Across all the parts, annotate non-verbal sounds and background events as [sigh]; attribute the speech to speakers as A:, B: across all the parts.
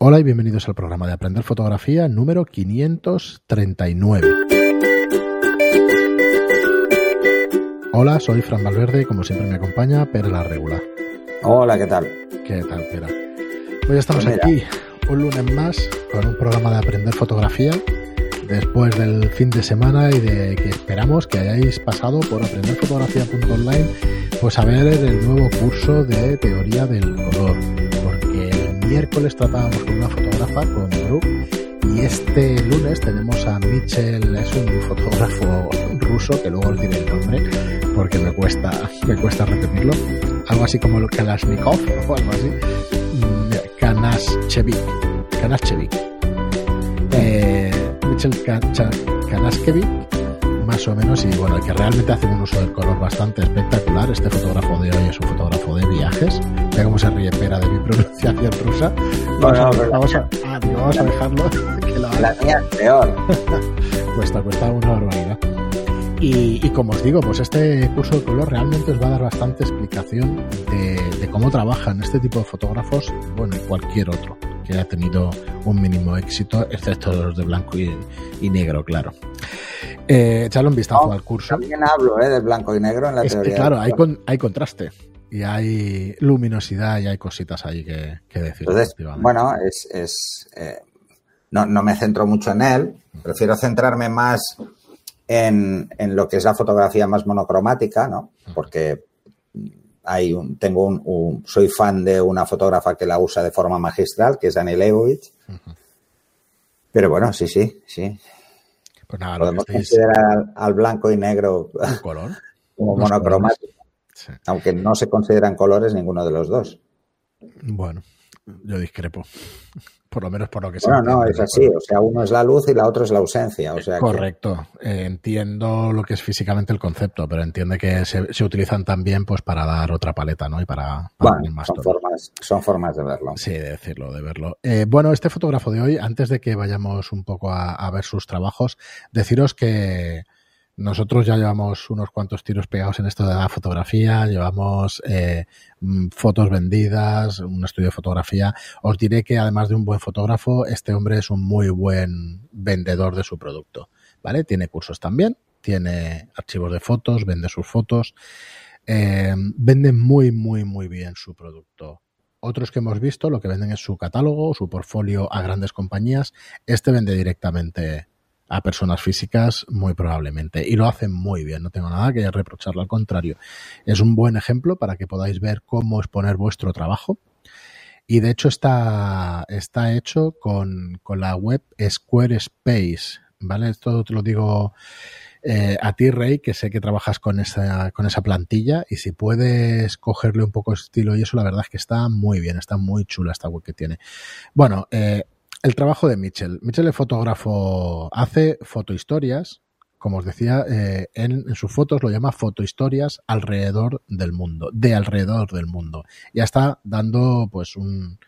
A: Hola y bienvenidos al programa de Aprender Fotografía número 539. Hola, soy Fran Valverde y como siempre me acompaña Pere la Regular.
B: Hola, ¿qué tal?
A: ¿Qué tal, Pera? Hoy estamos
B: Pues
A: aquí un lunes más con un programa de Aprender Fotografía después del fin de semana y de que esperamos que hayáis pasado por aprenderfotografía.online pues a ver el nuevo curso de teoría del color miércoles tratábamos con una fotógrafa con Brooke y este lunes tenemos a Mitchell es un fotógrafo ruso que luego os diré el nombre porque me cuesta me cuesta repetirlo algo así como el Kalashnikov [laughs] o algo así Mm, Kanaschevik Kanaschevik eh, Mitchell Ka- Cha- Kanaschevik más o menos y bueno el que realmente hace un uso del color bastante espectacular este fotógrafo de hoy es un fotógrafo de viajes ve cómo se ríe pera de mi [laughs] pronunciación rusa vamos, a,
B: pero-
A: vamos, a, ah, vamos a dejarlo [laughs] que lo
B: La mía es peor. [laughs]
A: cuesta, cuesta una barbaridad. Y, y como os digo, pues este curso de color realmente os va a dar bastante explicación de, de cómo trabajan este tipo de fotógrafos, bueno, y cualquier otro que haya tenido un mínimo éxito, excepto los de blanco y, y negro, claro. Eh, echadle un vistazo
B: No,
A: al curso.
B: También hablo ¿eh? del blanco y negro en la
A: Es que
B: teoría.
A: claro, hay, con- hay contraste y hay luminosidad y hay cositas ahí que, que decir.
B: Entonces, bueno, es, es eh, no, no me centro mucho en él. Prefiero centrarme más en, en lo que es la fotografía más monocromática, ¿no? Porque hay un, tengo un, un- soy fan de una fotógrafa que la usa de forma magistral, que es Dani Leibovitz. Pero bueno, sí, sí, sí.
A: Pues nada,
B: Podemos
A: estáis
B: considerar al, blanco y negro
A: color. [laughs]
B: como monocromático.
A: Sí.
B: aunque no se consideran colores ninguno de los dos.
A: Bueno, yo discrepo. [laughs] Por lo menos por lo que se
B: Bueno, no,
A: entiende
B: es así, o sea, uno es la luz y la otra es la ausencia, o sea, que-
A: Correcto. Eh, entiendo lo que es físicamente el concepto, pero entiende que se, se utilizan también pues para dar otra paleta, ¿no? Y para, para
B: bueno,
A: más
B: son
A: tono.
B: formas, son formas de verlo.
A: Sí, de decirlo, de verlo. Eh, bueno, este fotógrafo de hoy, antes de que vayamos un poco a, a ver sus trabajos, deciros que nosotros ya llevamos unos cuantos tiros pegados en esto de la fotografía, llevamos eh, mm, fotos vendidas, un estudio de fotografía. Os diré que además de un buen fotógrafo, este hombre es un muy buen vendedor de su producto, ¿vale? Tiene cursos también, tiene archivos de fotos, vende sus fotos, eh, vende muy, muy, muy bien su producto. Otros que hemos visto lo que venden es su catálogo, su portfolio a grandes compañías. Este vende directamente a personas físicas, muy probablemente. Y lo hacen muy bien, no tengo nada que reprocharle, al contrario. Es un buen ejemplo para que podáis ver cómo exponer vuestro trabajo. Y de hecho está, está hecho con, con la web Squarespace, ¿vale? Esto te lo digo eh, a ti, Rey, que sé que trabajas con esa, con esa plantilla y si puedes cogerle un poco estilo y eso, la verdad es que está muy bien, está muy chula esta web que tiene. Bueno, eh, el trabajo de Mitchell. Mitchell, el fotógrafo, hace fotohistorias, como os decía, eh, en, sus fotos lo llama fotohistorias alrededor del mundo, de alrededor del mundo. Ya está dando pues un,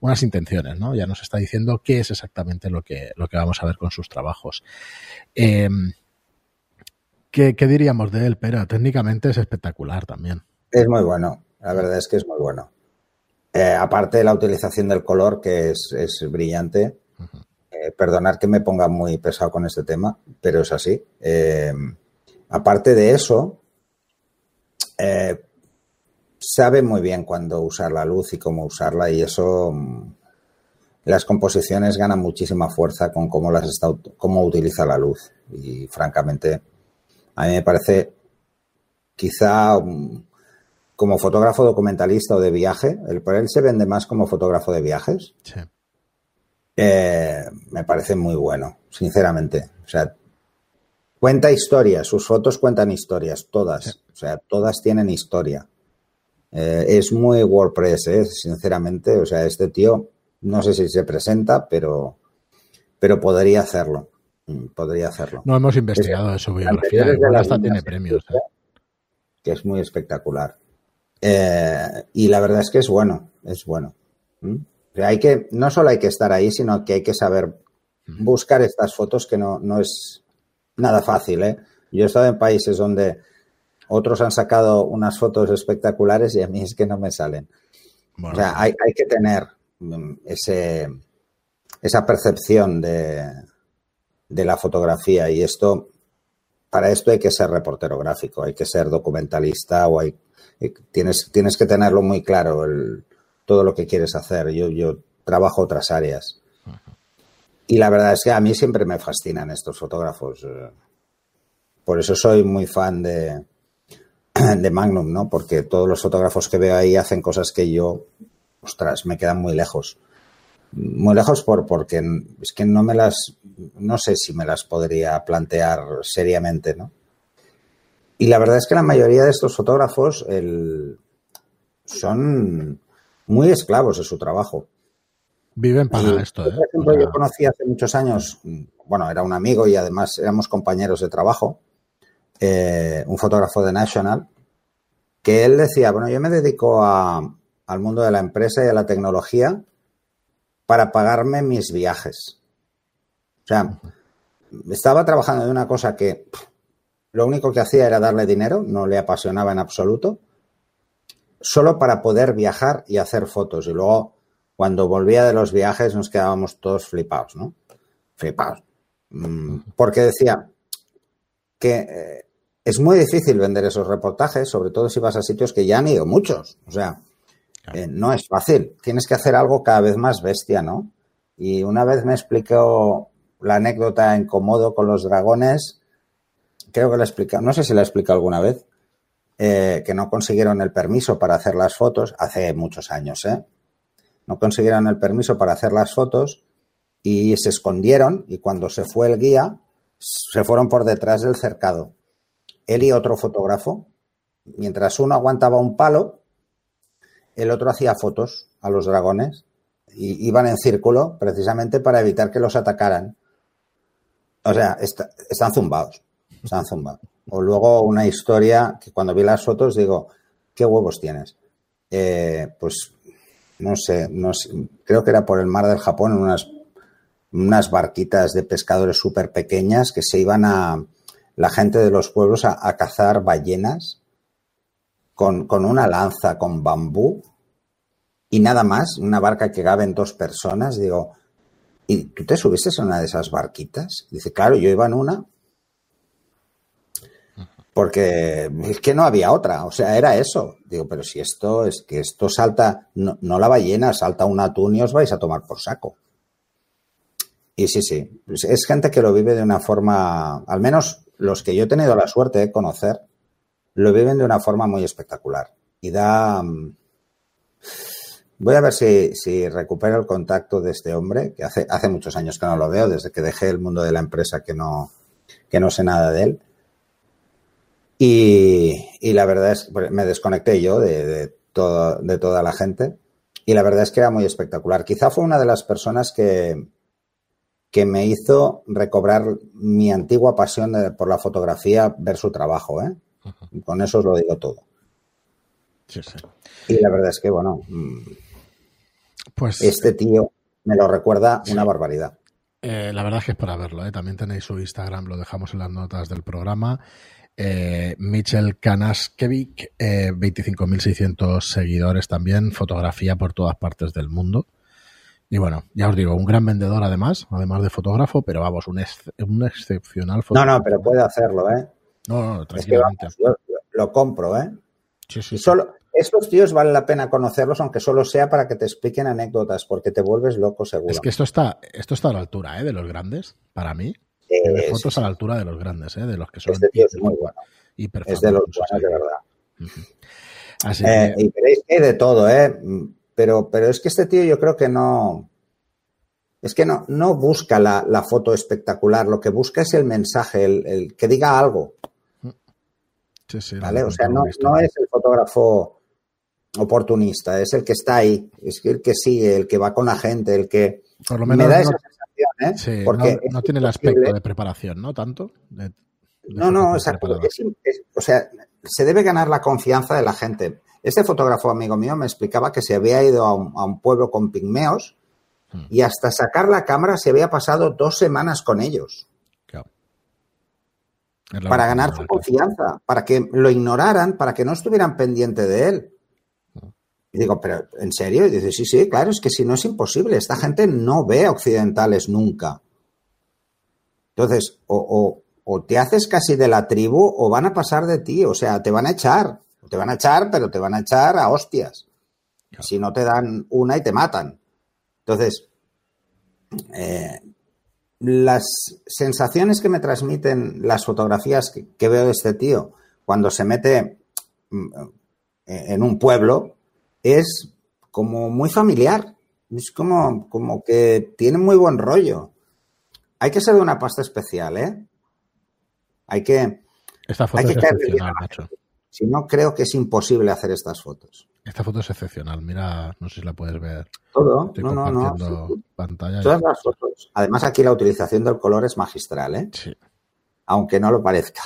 A: unas intenciones, ¿no? Ya nos está diciendo qué es exactamente lo que, lo que vamos a ver con sus trabajos. ¿qué, ¿Qué diríamos de él? Pero técnicamente es espectacular también.
B: Es muy bueno, la verdad es que es muy bueno. Eh, aparte de la utilización del color, que es, es brillante,
A: Ujú.
B: eh, perdonad que me ponga muy pesado con este tema, pero es así. Eh, aparte de eso, eh, sabe muy bien cuándo usar la luz y cómo usarla y eso mm, las composiciones ganan muchísima fuerza con cómo las está cómo utiliza la luz y francamente a mí me parece quizá mm, como fotógrafo documentalista o de viaje, el por él se vende más como fotógrafo de viajes.
A: Sí.
B: Eh, me parece muy bueno, sinceramente. O sea, cuenta historias, sus fotos cuentan historias, todas.
A: Sí.
B: O sea, todas tienen historia. Eh, es muy WordPress, eh, sinceramente. O sea, este tío, no sé si se presenta, pero, pero podría hacerlo. Mm, Podría hacerlo.
A: No hemos investigado de su biografía, igual hasta tiene premios.
B: que es muy espectacular. Eh, y la verdad es que es bueno, es bueno. ¿Mm? Hay que, no solo hay que estar ahí, sino que hay que saber buscar estas fotos que no, no es nada fácil. ¿eh? Yo he estado en países donde otros han sacado unas fotos espectaculares y a mí es que no me salen.
A: Bueno,
B: O sea, hay, hay que tener mm, ese, esa percepción de, de la fotografía y esto, para esto hay que ser reportero gráfico, hay que ser documentalista o hay, tienes, tienes que tenerlo muy claro el, todo lo que quieres hacer. Yo, yo trabajo otras áreas. Y la verdad es que a mí siempre me fascinan estos fotógrafos. Por eso soy muy fan de, [clears throat] de Magnum, ¿no? Porque todos los fotógrafos que veo ahí hacen cosas que yo, ostras, me quedan muy lejos. Muy lejos por, porque es que no me las, no sé si me las podría plantear seriamente, ¿no? Y la verdad es que la mayoría de estos fotógrafos el, son muy esclavos de su trabajo.
A: Viven para esto. ¿eh?
B: Por ejemplo, yo conocí hace muchos años, bueno, era un amigo y además éramos compañeros de trabajo, eh, un fotógrafo de National, que él decía, bueno, yo me dedico a, al mundo de la empresa y a la tecnología para pagarme mis viajes. O sea, estaba trabajando de una cosa que lo único que hacía era darle dinero, no le apasionaba en absoluto, solo para poder viajar y hacer fotos. Y luego, cuando volvía de los viajes, nos quedábamos todos flipados, ¿no? Flipados. Mm, porque decía que eh, es muy difícil vender esos reportajes, sobre todo si vas a sitios que ya han ido muchos. O sea, eh, no es fácil. Tienes que hacer algo cada vez más bestia, ¿no? Y una vez me explicó la anécdota en Comodo con los dragones. Creo que la explica, no sé si la he explicado alguna vez, eh, que no consiguieron el permiso para hacer las fotos, hace muchos años, ¿eh? No consiguieron el permiso para hacer las fotos y se escondieron y cuando se fue el guía, se fueron por detrás del cercado. Él y otro fotógrafo, mientras uno aguantaba un palo, el otro hacía fotos a los dragones y iban en círculo precisamente para evitar que los atacaran. O sea, están zumbados, están zumbados. O luego una historia que cuando vi las fotos digo, ¿qué huevos tienes? Eh, pues no sé, no creo que era por el mar del Japón, unas, unas barquitas de pescadores súper pequeñas que se iban a la gente de los pueblos a, cazar ballenas con, con, una lanza con bambú y nada más, una barca que caben dos personas. Digo, ¿y tú te subiste en una de esas barquitas? Dice, claro, yo iba en una porque es que no había otra, o sea, era eso. Digo, pero si esto es que esto salta, no, la ballena, salta un atún y os vais a tomar por saco. Y sí, sí, es gente que lo vive de una forma, al menos los que yo he tenido la suerte de conocer, lo viven de una forma muy espectacular. Y da, Voy a ver si, si, recupero el contacto de este hombre, que hace, hace muchos años que no lo veo, desde que dejé el mundo de la empresa que no, que no sé nada de él. Y, y la verdad es que me desconecté yo de, de, todo, de toda la gente. Y la verdad es que era muy espectacular. Quizá fue una de las personas que, que me hizo recobrar mi antigua pasión de, por la fotografía, ver su trabajo. ¿eh? Con eso os lo digo todo.
A: Sí, sí.
B: Y la verdad es que, bueno, mm, pues este tío me lo recuerda una barbaridad.
A: Eh, la verdad es que es para verlo. ¿eh? También tenéis su Instagram, lo dejamos en las notas del programa. Eh, Mitchell Kanaskevich, 25.600 seguidores también, fotografía por todas partes del mundo. Y bueno, ya os digo, un gran vendedor además, además de fotógrafo, pero vamos, un, un excepcional
B: fotógrafo. No, no, pero puede hacerlo, ¿eh?
A: No, no, tranquilamente.
B: lo compro, ¿eh? Sí, sí, Solo, estos tíos vale la pena conocerlos, aunque solo sea para que te expliquen anécdotas, porque te vuelves loco seguro.
A: Es que esto está, esto está a la altura ¿eh? de los grandes, para mí. Eh, fotos a la altura de los grandes, ¿eh? de los que son.
B: Este tío es muy bueno. Es de los buenos de verdad. Así eh, que... Y veréis que hay de todo, ¿eh? Pero, pero es que este tío yo creo que no. Es que no, no busca la, la foto espectacular, lo que busca es el mensaje, el, el que diga algo.
A: Sí, sí,
B: ¿Vale? O sea, no, no es el fotógrafo oportunista, es el que está ahí, es el que sigue, el que va con la gente, el que
A: Por lo menos me da esa ¿eh? Porque no, tiene el aspecto de preparación, ¿no? Tanto.
B: no, no, exacto. o sea, se debe ganar la confianza de la gente. Este fotógrafo amigo mío me explicaba que se había ido a un, pueblo con pigmeos hmm. y hasta sacar la cámara se había pasado dos semanas con ellos. Para ganar su confianza, para que lo ignoraran, para que no estuvieran pendiente de él. Y digo, pero ¿en serio? Y dice, sí, sí, claro, es que si no es imposible, esta gente no ve occidentales nunca. Entonces, o, o, te haces casi de la tribu o van a pasar de ti, o sea, te van a echar, te van a echar, pero te van a echar a hostias. Si no te dan una y te matan. Entonces, eh, las sensaciones que me transmiten las fotografías que, veo de este tío cuando se mete mm, en un pueblo es como muy familiar. Es como, como que tiene muy buen rollo. Hay que ser de una pasta especial, ¿eh? Hay que.
A: Esta foto es excepcional.
B: Si no, creo que es imposible hacer estas fotos.
A: Esta foto es excepcional. Mira, no sé si la puedes ver.
B: Todo. no, no, no.
A: Pantalla
B: Todas las fotos. Además, aquí la utilización del color es magistral, ¿eh?
A: Sí.
B: Aunque no lo parezca.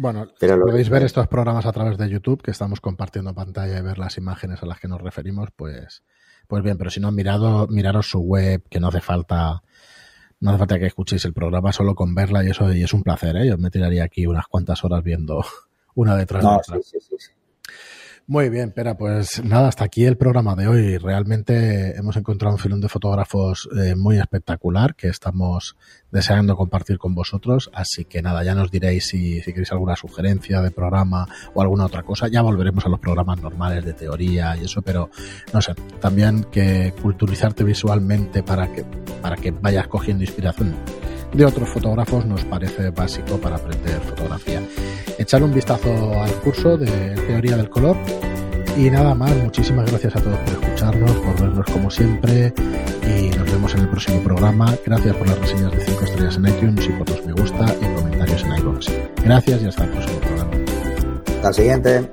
A: Bueno, podéis ver estos programas a través de YouTube, que estamos compartiendo pantalla y ver las imágenes a las que nos referimos, pues, pues bien, pero si no, mirado, miraros su web, que no hace falta, no hace falta que escuchéis el programa solo con verla y eso, y es un placer, ¿eh? Yo me tiraría aquí unas cuantas horas viendo [laughs] una detrás de otra.
B: Sí, sí, sí.
A: Muy bien, pero pues nada, hasta aquí el programa de hoy. Realmente hemos encontrado un filón de fotógrafos eh, muy espectacular que estamos deseando compartir con vosotros. Así que nada, ya nos diréis si, si queréis alguna sugerencia de programa o alguna otra cosa. Ya volveremos a los programas normales de teoría y eso, pero no sé, también que culturizarte visualmente para que, para que vayas cogiendo inspiración de otros fotógrafos nos parece básico para aprender fotografía. Echar un vistazo al curso de teoría del color y nada más, muchísimas gracias a todos por escucharnos, por vernos como siempre y nos vemos en el próximo programa. Gracias por las reseñas de 5 estrellas en iTunes y por los me gusta y comentarios en iVoox. Gracias y hasta el próximo programa.
B: Hasta el siguiente.